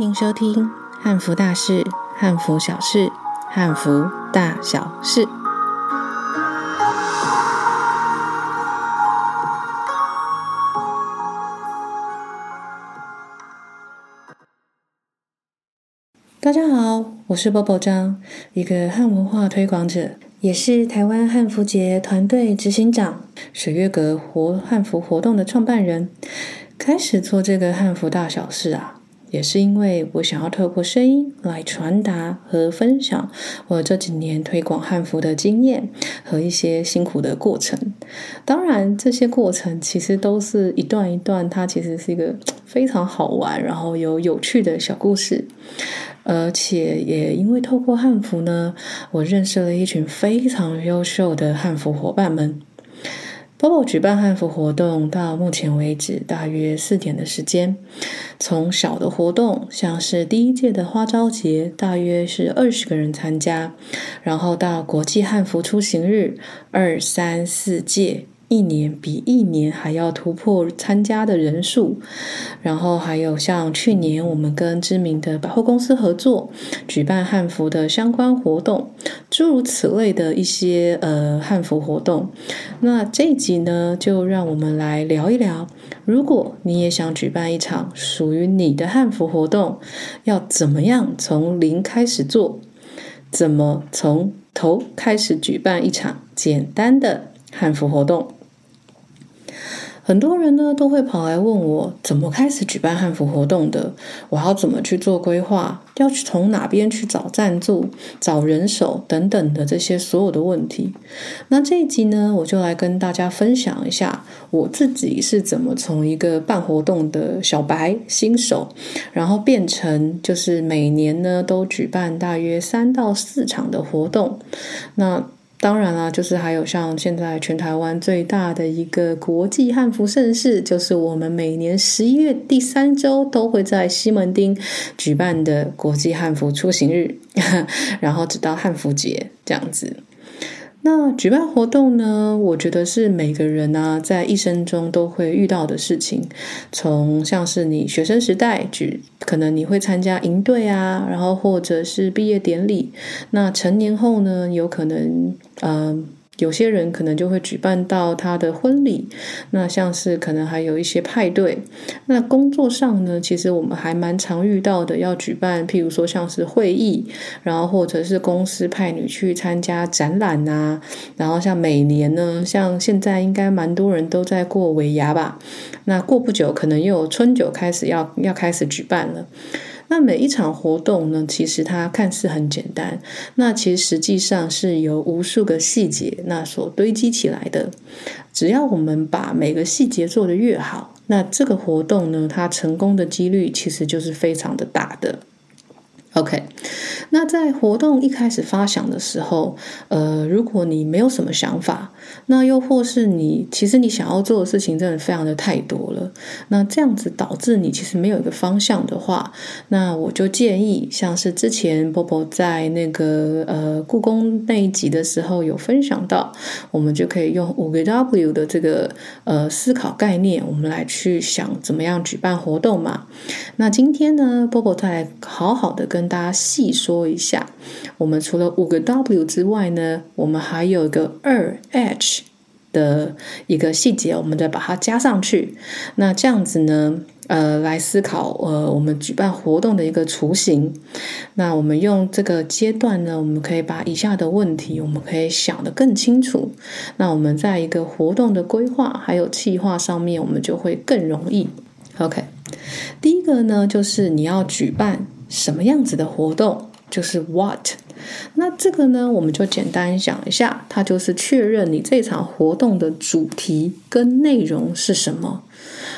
迎收听《汉服大事、汉服小事、汉服大小事》。大家好，我是 Bobo 张，一个汉文化推广者，也是台湾汉服节团队执行长，水月阁活汉服活动的创办人。开始做这个汉服大小事啊，也是因为我想要透过声音来传达和分享我这几年推广汉服的经验和一些辛苦的过程。当然，这些过程其实都是一段一段，它其实是一个非常好玩，然后有有趣的小故事。而且也因为透过汉服呢，我认识了一群非常优秀的汉服伙伴们。Bobo 举办汉服活动到目前为止大约四年的时间，从小的活动，像是第一届的花朝节，大约是二十个人参加，然后到国际汉服出行日，二三四届。一年比一年还要突破参加的人数，然后还有像去年我们跟知名的百货公司合作举办汉服的相关活动，诸如此类的一些呃汉服活动。那这一集呢，就让我们来聊一聊，如果你也想举办一场属于你的汉服活动，要怎么样从零开始做？怎么从头开始举办一场简单的汉服活动？很多人呢都会跑来问我怎么开始举办汉服活动的，我要怎么去做规划，要去从哪边去找赞助、找人手等等的这些所有的问题。那这一集呢，我就来跟大家分享一下我自己是怎么从一个办活动的小白新手，然后变成就是每年呢都举办大约三到四场的活动。那当然啦，就是还有像现在全台湾最大的一个国际汉服盛事，就是我们每年十一月第三周都会在西门町举办的国际汉服出行日，然后直到汉服节这样子。那举办活动呢，我觉得是每个人啊，在一生中都会遇到的事情。从像是你学生时代举，可能你会参加营队啊，然后或者是毕业典礼。那成年后呢，有可能，嗯、有些人可能就会举办到他的婚礼，那像是可能还有一些派对。那工作上呢，其实我们还蛮常遇到的，要举办，譬如说像是会议，然后或者是公司派你去参加展览啊。然后像每年呢，像现在应该蛮多人都在过尾牙吧。那过不久，可能又有春酒开始要要开始举办了。那每一场活动呢，其实它看似很简单，那其实实际上是由无数个细节那所堆积起来的。只要我们把每个细节做得越好，那这个活动呢，它成功的几率其实就是非常的大的。OK，那在活动一开始发想的时候，呃，如果你没有什么想法，那又或是你其实你想要做的事情真的非常的太多了，那这样子导致你其实没有一个方向的话，那我就建议，像是之前 Bobo 在那个呃故宫那一集的时候有分享到，我们就可以用五个 W 的这个呃思考概念，我们来去想怎么样举办活动嘛。那今天呢，Bobo 再来好好的跟跟大家细说一下，我们除了五个 W 之外呢，我们还有一个二 H 的一个细节，我们再把它加上去。那这样子呢，呃，来思考呃，我们举办活动的一个雏形。那我们用这个阶段呢，我们可以把以下的问题，我们可以想得更清楚。那我们在一个活动的规划还有计划上面，我们就会更容易。OK，第一个呢，就是你要举办。什么样子的活动就是 what，那这个呢，我们就简单讲一下，它就是确认你这场活动的主题跟内容是什么。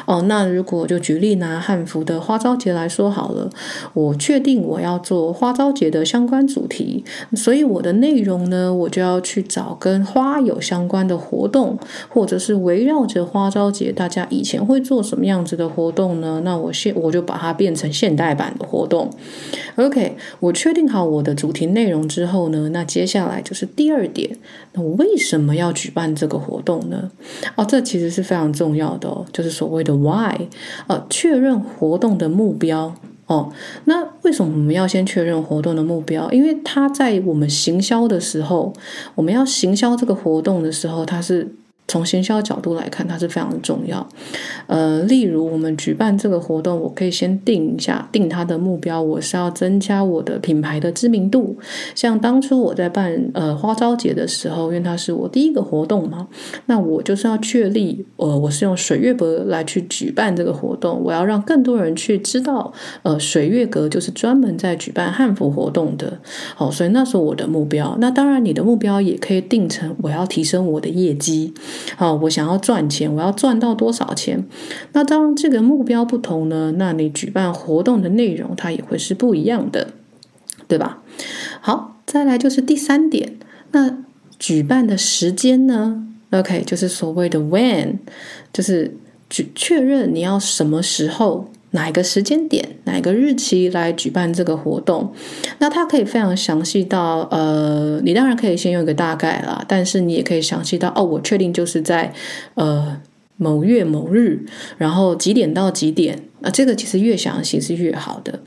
哦，那如果就举例拿汉服的花朝节来说好了，我确定我要做花朝节的相关主题，所以我的内容呢，我就要去找跟花有相关的活动，或者是围绕着花朝节，大家以前会做什么样子的活动呢？那我现我就把它变成现代版的活动。OK，我确定好我的主题内容之后呢，那接下来就是第二点，那我为什么要举办这个活动呢？哦，这其实是非常重要的哦，就是所谓的。Why？呃，确认活动的目标哦。那为什么我们要先确认活动的目标？因为它在我们行销的时候，我们要行销这个活动的时候，它是。从行销角度来看，它是非常重要。呃，例如我们举办这个活动，我可以先定一下，定它的目标，我是要增加我的品牌的知名度。像当初我在办呃花朝节的时候，因为它是我第一个活动嘛，那我就是要确立，呃，我是用水月阁来去举办这个活动，我要让更多人去知道，呃，水月阁就是专门在举办汉服活动的。好，所以那是我的目标。那当然，你的目标也可以定成我要提升我的业绩。好，我想要赚钱，我要赚到多少钱？那当然，这个目标不同呢，那你举办活动的内容它也会是不一样的，对吧？好，再来就是第三点，那举办的时间呢？OK，就是所谓的 when，就是确确认你要什么时候。哪一个时间点，哪一个日期来举办这个活动？那它可以非常详细到，呃，你当然可以先用一个大概啦，但是你也可以详细到，哦，我确定就是在，呃，某月某日，然后几点到几点，啊，这个其实越详细是越好的。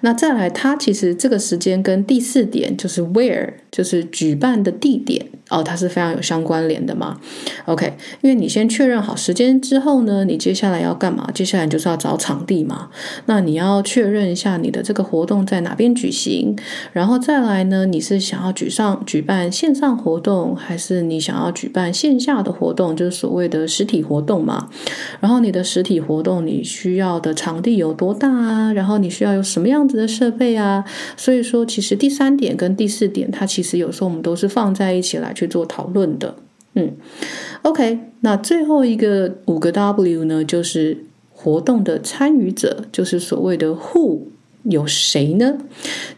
那再来，它其实这个时间跟第四点就是 where，就是举办的地点哦，它是非常有相关联的嘛。OK，因为你先确认好时间之后呢，你接下来要干嘛？接下来就是要找场地嘛。那你要确认一下你的这个活动在哪边举行，然后再来呢，你是想要举上举办线上活动，还是你想要举办线下的活动，就是所谓的实体活动嘛？然后你的实体活动你需要的场地有多大啊？然后你需要有。什么样子的设备啊？所以说，其实第三点跟第四点，它其实有时候我们都是放在一起来去做讨论的。嗯，OK，那最后一个五个 W 呢，就是活动的参与者，就是所谓的 Who。有谁呢？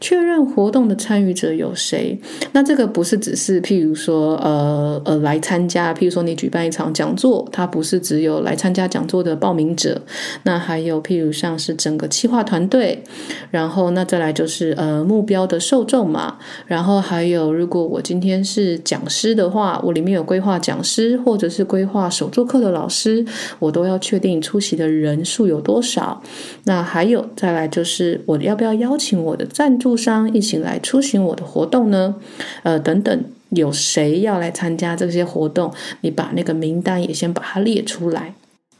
确认活动的参与者有谁？那这个不是只是譬如说，呃呃，来参加。譬如说，你举办一场讲座，它不是只有来参加讲座的报名者。那还有譬如像是整个企划团队，然后那再来就是呃目标的受众嘛。然后还有，如果我今天是讲师的话，我里面有规划讲师或者是规划手作课的老师，我都要确定出席的人数有多少。那还有再来就是我。要不要邀请我的赞助商一起来出席我的活动呢？呃，等等，有谁要来参加这些活动？你把那个名单也先把它列出来。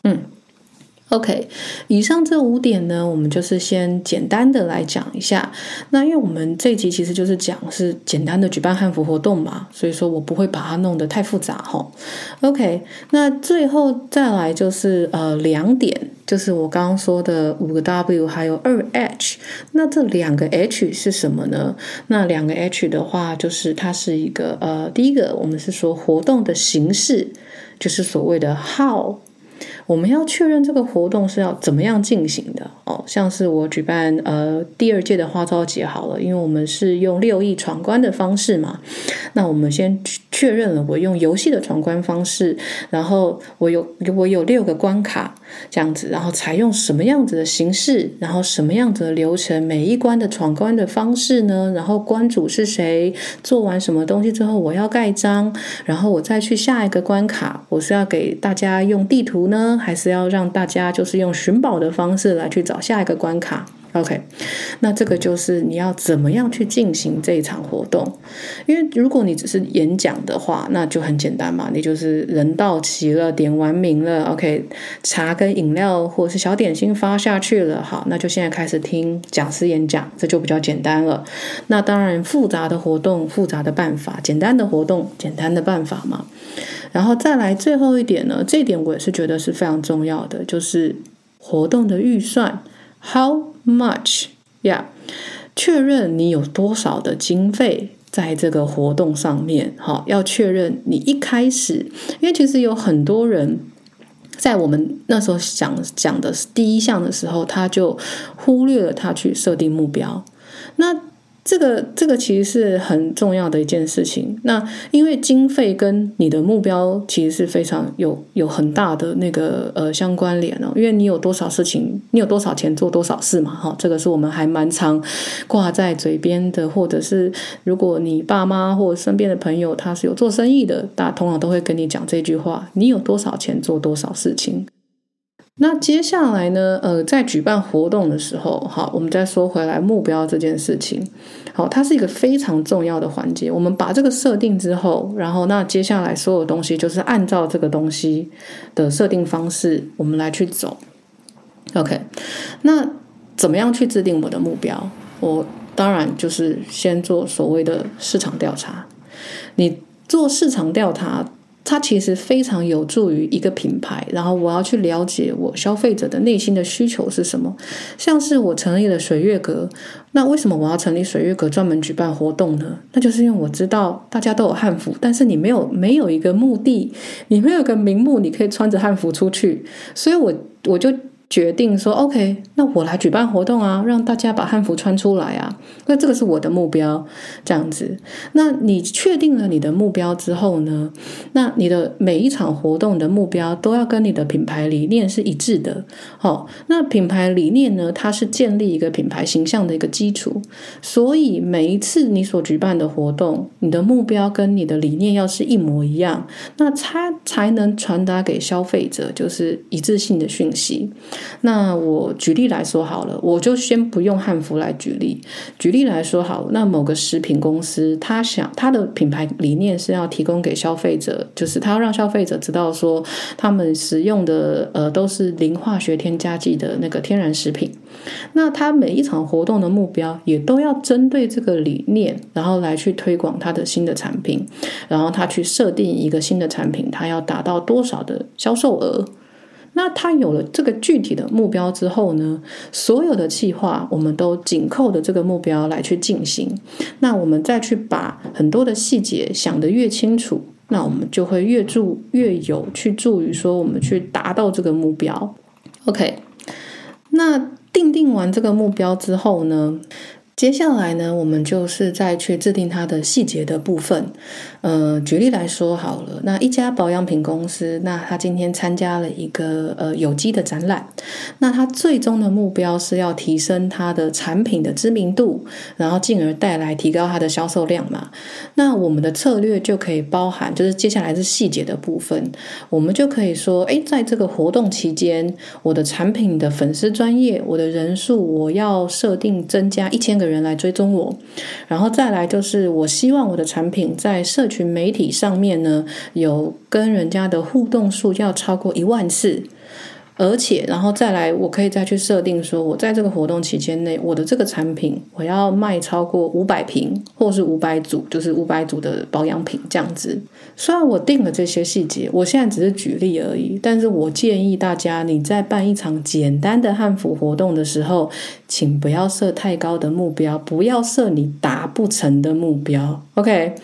嗯。OK，以上这五点呢，我们就是先简单的来讲一下。那因为我们这一集其实就是讲是简单的举办汉服活动嘛，所以说我不会把它弄得太复杂哈。OK，那最后再来就是呃两点，就是我刚刚说的五个 W 还有二 H。那这两个 H 是什么呢？那两个 H 的话，就是它是一个呃，第一个我们是说活动的形式，就是所谓的 How。我们要确认这个活动是要怎么样进行的哦，像是我举办呃第二届的花朝节好了，因为我们是用六艺闯关的方式嘛，那我们先确认了我用游戏的闯关方式，然后我有我有六个关卡这样子，然后采用什么样子的形式，然后什么样子的流程，每一关的闯关的方式呢？然后关主是谁？做完什么东西之后我要盖章，然后我再去下一个关卡，我是要给大家用地图呢？还是要让大家就是用寻宝的方式来去找下一个关卡。，OK？那这个就是你要怎么样去进行这一场活动？因为如果你只是演讲的话，那就很简单嘛，你就是人到齐了，点完名了，OK？茶跟饮料或是小点心发下去了，好，那就现在开始听讲师演讲，这就比较简单了。那当然，复杂的活动，复杂的办法；简单的活动，简单的办法嘛。然后再来最后一点呢，这一点我也是觉得是非常重要的，就是活动的预算，How much？呀、yeah，确认你有多少的经费在这个活动上面。好，要确认你一开始，因为其实有很多人在我们那时候讲讲的第一项的时候，他就忽略了他去设定目标。那这个这个其实是很重要的一件事情。那因为经费跟你的目标其实是非常有有很大的那个呃相关联哦。因为你有多少事情，你有多少钱做多少事嘛，哈，这个是我们还蛮常挂在嘴边的。或者是如果你爸妈或身边的朋友他是有做生意的，大家通常都会跟你讲这句话：你有多少钱做多少事情。那接下来呢？呃，在举办活动的时候，好，我们再说回来目标这件事情。好，它是一个非常重要的环节。我们把这个设定之后，然后那接下来所有东西就是按照这个东西的设定方式，我们来去走。OK，那怎么样去制定我的目标？我当然就是先做所谓的市场调查。你做市场调查。它其实非常有助于一个品牌，然后我要去了解我消费者的内心的需求是什么。像是我成立了水月阁，那为什么我要成立水月阁专门举办活动呢？那就是因为我知道大家都有汉服，但是你没有没有一个目的，你没有一个名目，你可以穿着汉服出去，所以我我就。决定说 OK，那我来举办活动啊，让大家把汉服穿出来啊。那这个是我的目标，这样子。那你确定了你的目标之后呢？那你的每一场活动的目标都要跟你的品牌理念是一致的。好，那品牌理念呢，它是建立一个品牌形象的一个基础。所以每一次你所举办的活动，你的目标跟你的理念要是一模一样，那它才能传达给消费者就是一致性的讯息。那我举例来说好了，我就先不用汉服来举例。举例来说好，那某个食品公司，他想他的品牌理念是要提供给消费者，就是他要让消费者知道说，他们使用的呃都是零化学添加剂的那个天然食品。那他每一场活动的目标也都要针对这个理念，然后来去推广他的新的产品，然后他去设定一个新的产品，他要达到多少的销售额。那他有了这个具体的目标之后呢，所有的计划我们都紧扣着这个目标来去进行。那我们再去把很多的细节想得越清楚，那我们就会越助越有去助于说我们去达到这个目标。OK，那定定完这个目标之后呢，接下来呢，我们就是再去制定它的细节的部分。呃，举例来说好了，那一家保养品公司，那他今天参加了一个呃有机的展览，那他最终的目标是要提升他的产品的知名度，然后进而带来提高它的销售量嘛。那我们的策略就可以包含，就是接下来是细节的部分，我们就可以说，诶，在这个活动期间，我的产品的粉丝专业，我的人数我要设定增加一千个人来追踪我，然后再来就是我希望我的产品在社区群媒体上面呢，有跟人家的互动数要超过一万次。而且，然后再来，我可以再去设定说，我在这个活动期间内，我的这个产品我要卖超过五百瓶，或是五百组，就是五百组的保养品这样子。虽然我定了这些细节，我现在只是举例而已，但是我建议大家，你在办一场简单的汉服活动的时候，请不要设太高的目标，不要设你达不成的目标。OK。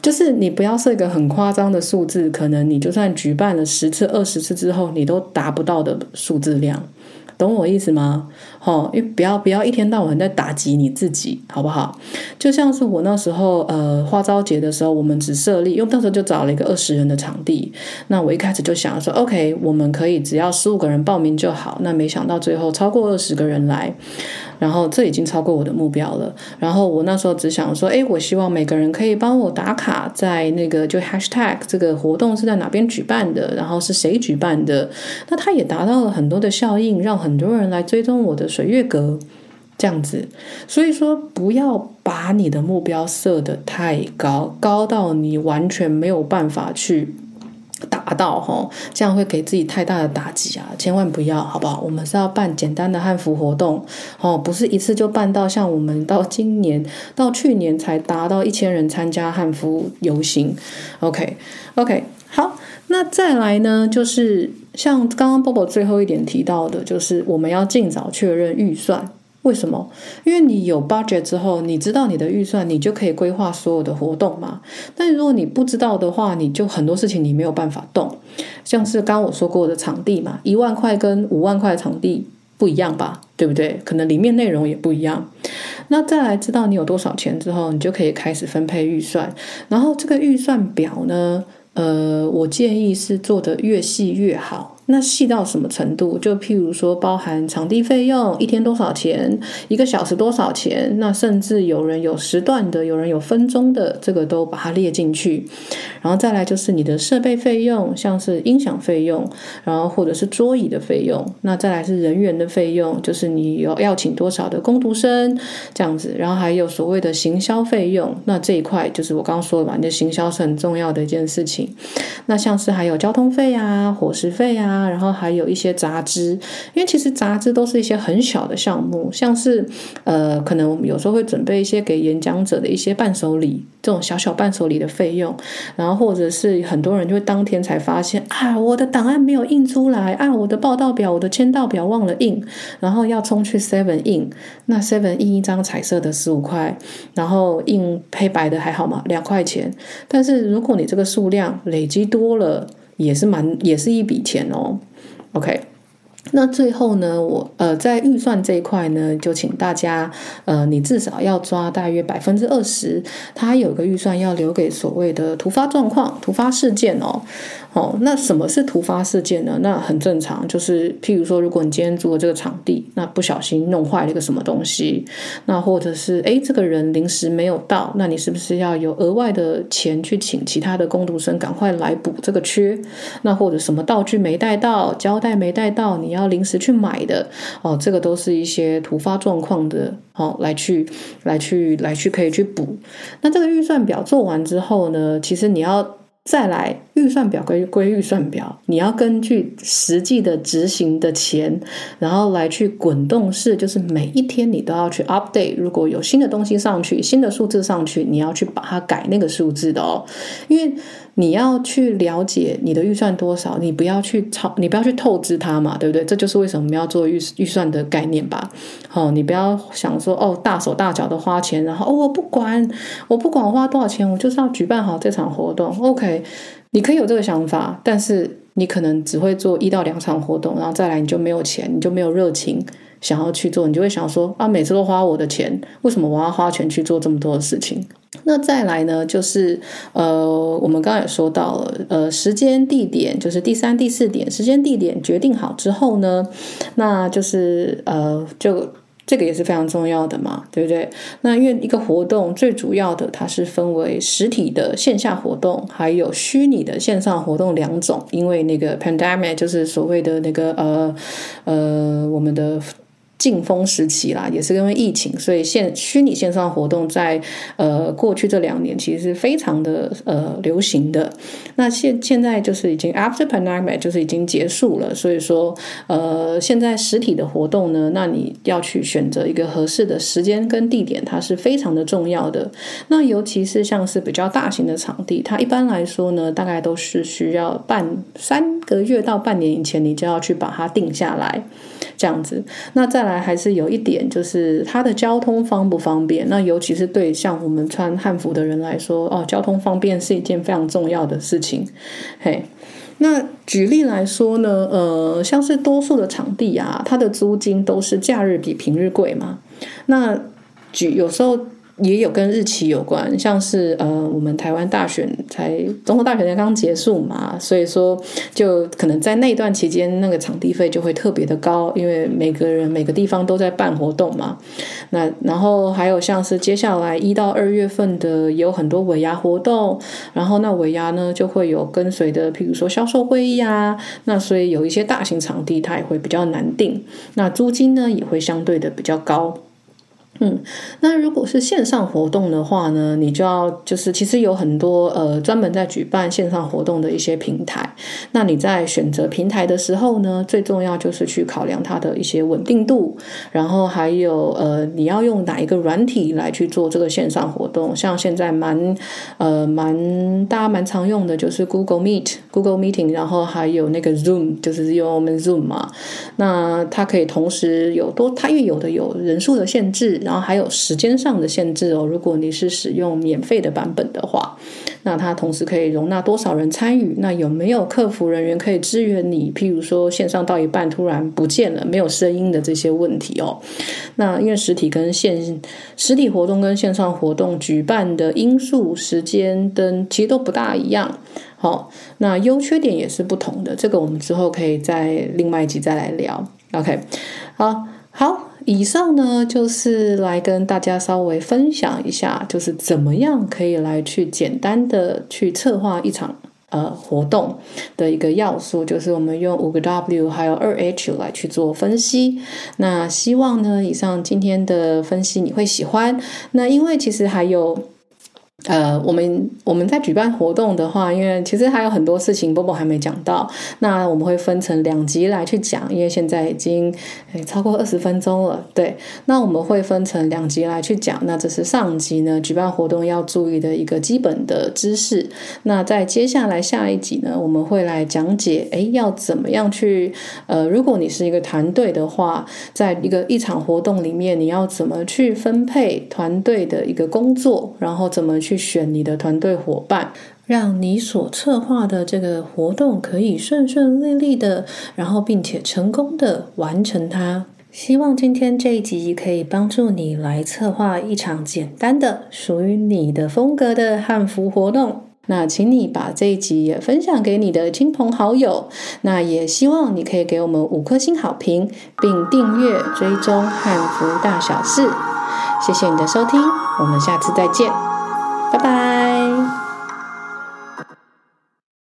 就是你不要设一个很夸张的数字，可能你就算举办了十次、二十次之后，你都达不到的数字量，懂我意思吗？哦，因为不要不要一天到晚在打击你自己，好不好？就像是我那时候呃花朝节的时候，我们只设立，因为那时候就找了一个二十人的场地，那我一开始就想说，OK，我们可以只要十五个人报名就好，那没想到最后超过二十个人来。然后这已经超过我的目标了。然后我那时候只想说，哎，我希望每个人可以帮我打卡在那个就 hashtag 这个活动是在哪边举办的，然后是谁举办的。那它也达到了很多的效应，让很多人来追踪我的水月阁这样子。所以说，不要把你的目标设得太高，高到你完全没有办法去。达到哈，这样会给自己太大的打击啊！千万不要，好不好？我们是要办简单的汉服活动，哦，不是一次就办到像我们到今年到去年才达到一千人参加汉服游行。OK，OK，好，那再来呢，就是像刚刚 Bobo 最后一点提到的，就是我们要尽早确认预算。为什么？因为你有 budget 之后，你知道你的预算，你就可以规划所有的活动嘛。但如果你不知道的话，你就很多事情你没有办法动。像是刚刚我说过的场地嘛，一万块跟五万块的场地不一样吧？对不对？可能里面内容也不一样。那再来知道你有多少钱之后，你就可以开始分配预算。然后这个预算表呢，呃，我建议是做得越细越好。那细到什么程度？就譬如说，包含场地费用，一天多少钱，一个小时多少钱？那甚至有人有时段的，有人有分钟的，这个都把它列进去。然后再来就是你的设备费用，像是音响费用，然后或者是桌椅的费用。那再来是人员的费用，就是你有要请多少的工读生这样子。然后还有所谓的行销费用，那这一块就是我刚刚说的嘛，你的行销是很重要的一件事情。那像是还有交通费啊、伙食费啊。然后还有一些杂志，因为其实杂志都是一些很小的项目，像是呃，可能我们有时候会准备一些给演讲者的一些伴手礼，这种小小伴手礼的费用，然后或者是很多人就会当天才发现啊，我的档案没有印出来啊，我的报到表、我的签到表忘了印，然后要冲去 Seven 印，那 Seven 印一张彩色的十五块，然后印黑白的还好嘛，两块钱，但是如果你这个数量累积多了。也是蛮，也是一笔钱哦。OK，那最后呢，我呃在预算这一块呢，就请大家呃，你至少要抓大约百分之二十，它有个预算要留给所谓的突发状况、突发事件哦。哦，那什么是突发事件呢？那很正常，就是譬如说，如果你今天租了这个场地，那不小心弄坏了一个什么东西，那或者是诶，这个人临时没有到，那你是不是要有额外的钱去请其他的工读生赶快来补这个缺？那或者什么道具没带到，胶带没带到，你要要临时去买的哦，这个都是一些突发状况的哦，来去来去来去可以去补。那这个预算表做完之后呢，其实你要。再来，预算表归归预算表，你要根据实际的执行的钱，然后来去滚动式，就是每一天你都要去 update，如果有新的东西上去，新的数字上去，你要去把它改那个数字的哦，因为。你要去了解你的预算多少，你不要去超，你不要去透支它嘛，对不对？这就是为什么我们要做预预算的概念吧。好，你不要想说哦，大手大脚的花钱，然后哦，我不管，我不管我花多少钱，我就是要举办好这场活动。OK，你可以有这个想法，但是你可能只会做一到两场活动，然后再来你就没有钱，你就没有热情想要去做，你就会想说啊，每次都花我的钱，为什么我要花钱去做这么多的事情？那再来呢，就是呃，我们刚刚也说到了，呃，时间地点就是第三、第四点，时间地点决定好之后呢，那就是呃，就这个也是非常重要的嘛，对不对？那因为一个活动最主要的，它是分为实体的线下活动，还有虚拟的线上活动两种，因为那个 pandemic 就是所谓的那个呃呃，我们的。禁封时期啦，也是因为疫情，所以线虚拟线上活动在呃过去这两年其实是非常的呃流行的。那现现在就是已经 after pandemic 就是已经结束了，所以说呃现在实体的活动呢，那你要去选择一个合适的时间跟地点，它是非常的重要的。那尤其是像是比较大型的场地，它一般来说呢，大概都是需要半三个月到半年以前，你就要去把它定下来。这样子，那再来还是有一点，就是它的交通方不方便？那尤其是对像我们穿汉服的人来说，哦，交通方便是一件非常重要的事情。嘿，那举例来说呢，呃，像是多数的场地啊，它的租金都是假日比平日贵嘛。那举有时候。也有跟日期有关，像是呃，我们台湾大选才总统大选才刚结束嘛，所以说就可能在那段期间，那个场地费就会特别的高，因为每个人每个地方都在办活动嘛。那然后还有像是接下来一到二月份的有很多尾牙活动，然后那尾牙呢就会有跟随的，譬如说销售会议啊，那所以有一些大型场地它也会比较难定，那租金呢也会相对的比较高。嗯，那如果是线上活动的话呢，你就要就是其实有很多呃专门在举办线上活动的一些平台。那你在选择平台的时候呢，最重要就是去考量它的一些稳定度，然后还有呃你要用哪一个软体来去做这个线上活动。像现在蛮呃蛮大家蛮常用的就是 Google Meet、Google Meeting，然后还有那个 Zoom，就是用我们 Zoom 嘛。那它可以同时有多，它因为有的有人数的限制。然后还有时间上的限制哦，如果你是使用免费的版本的话，那它同时可以容纳多少人参与？那有没有客服人员可以支援你？譬如说线上到一半突然不见了，没有声音的这些问题哦。那因为实体跟线实体活动跟线上活动举办的因素、时间等其实都不大一样。好，那优缺点也是不同的，这个我们之后可以在另外一集再来聊。OK，好，好，以上呢就是来跟大家稍微分享一下，就是怎么样可以来去简单的去策划一场。呃，活动的一个要素就是我们用五个 W 还有二 H 来去做分析。那希望呢，以上今天的分析你会喜欢。那因为其实还有。呃，我们我们在举办活动的话，因为其实还有很多事情波波还没讲到，那我们会分成两集来去讲，因为现在已经诶超过二十分钟了，对，那我们会分成两集来去讲。那这是上集呢，举办活动要注意的一个基本的知识。那在接下来下一集呢，我们会来讲解，诶，要怎么样去呃，如果你是一个团队的话，在一个一场活动里面，你要怎么去分配团队的一个工作，然后怎么去。去选你的团队伙伴，让你所策划的这个活动可以顺顺利利的，然后并且成功的完成它。希望今天这一集可以帮助你来策划一场简单的属于你的风格的汉服活动。那请你把这一集也分享给你的亲朋好友。那也希望你可以给我们五颗星好评，并订阅追踪汉服大小事。谢谢你的收听，我们下次再见。拜拜。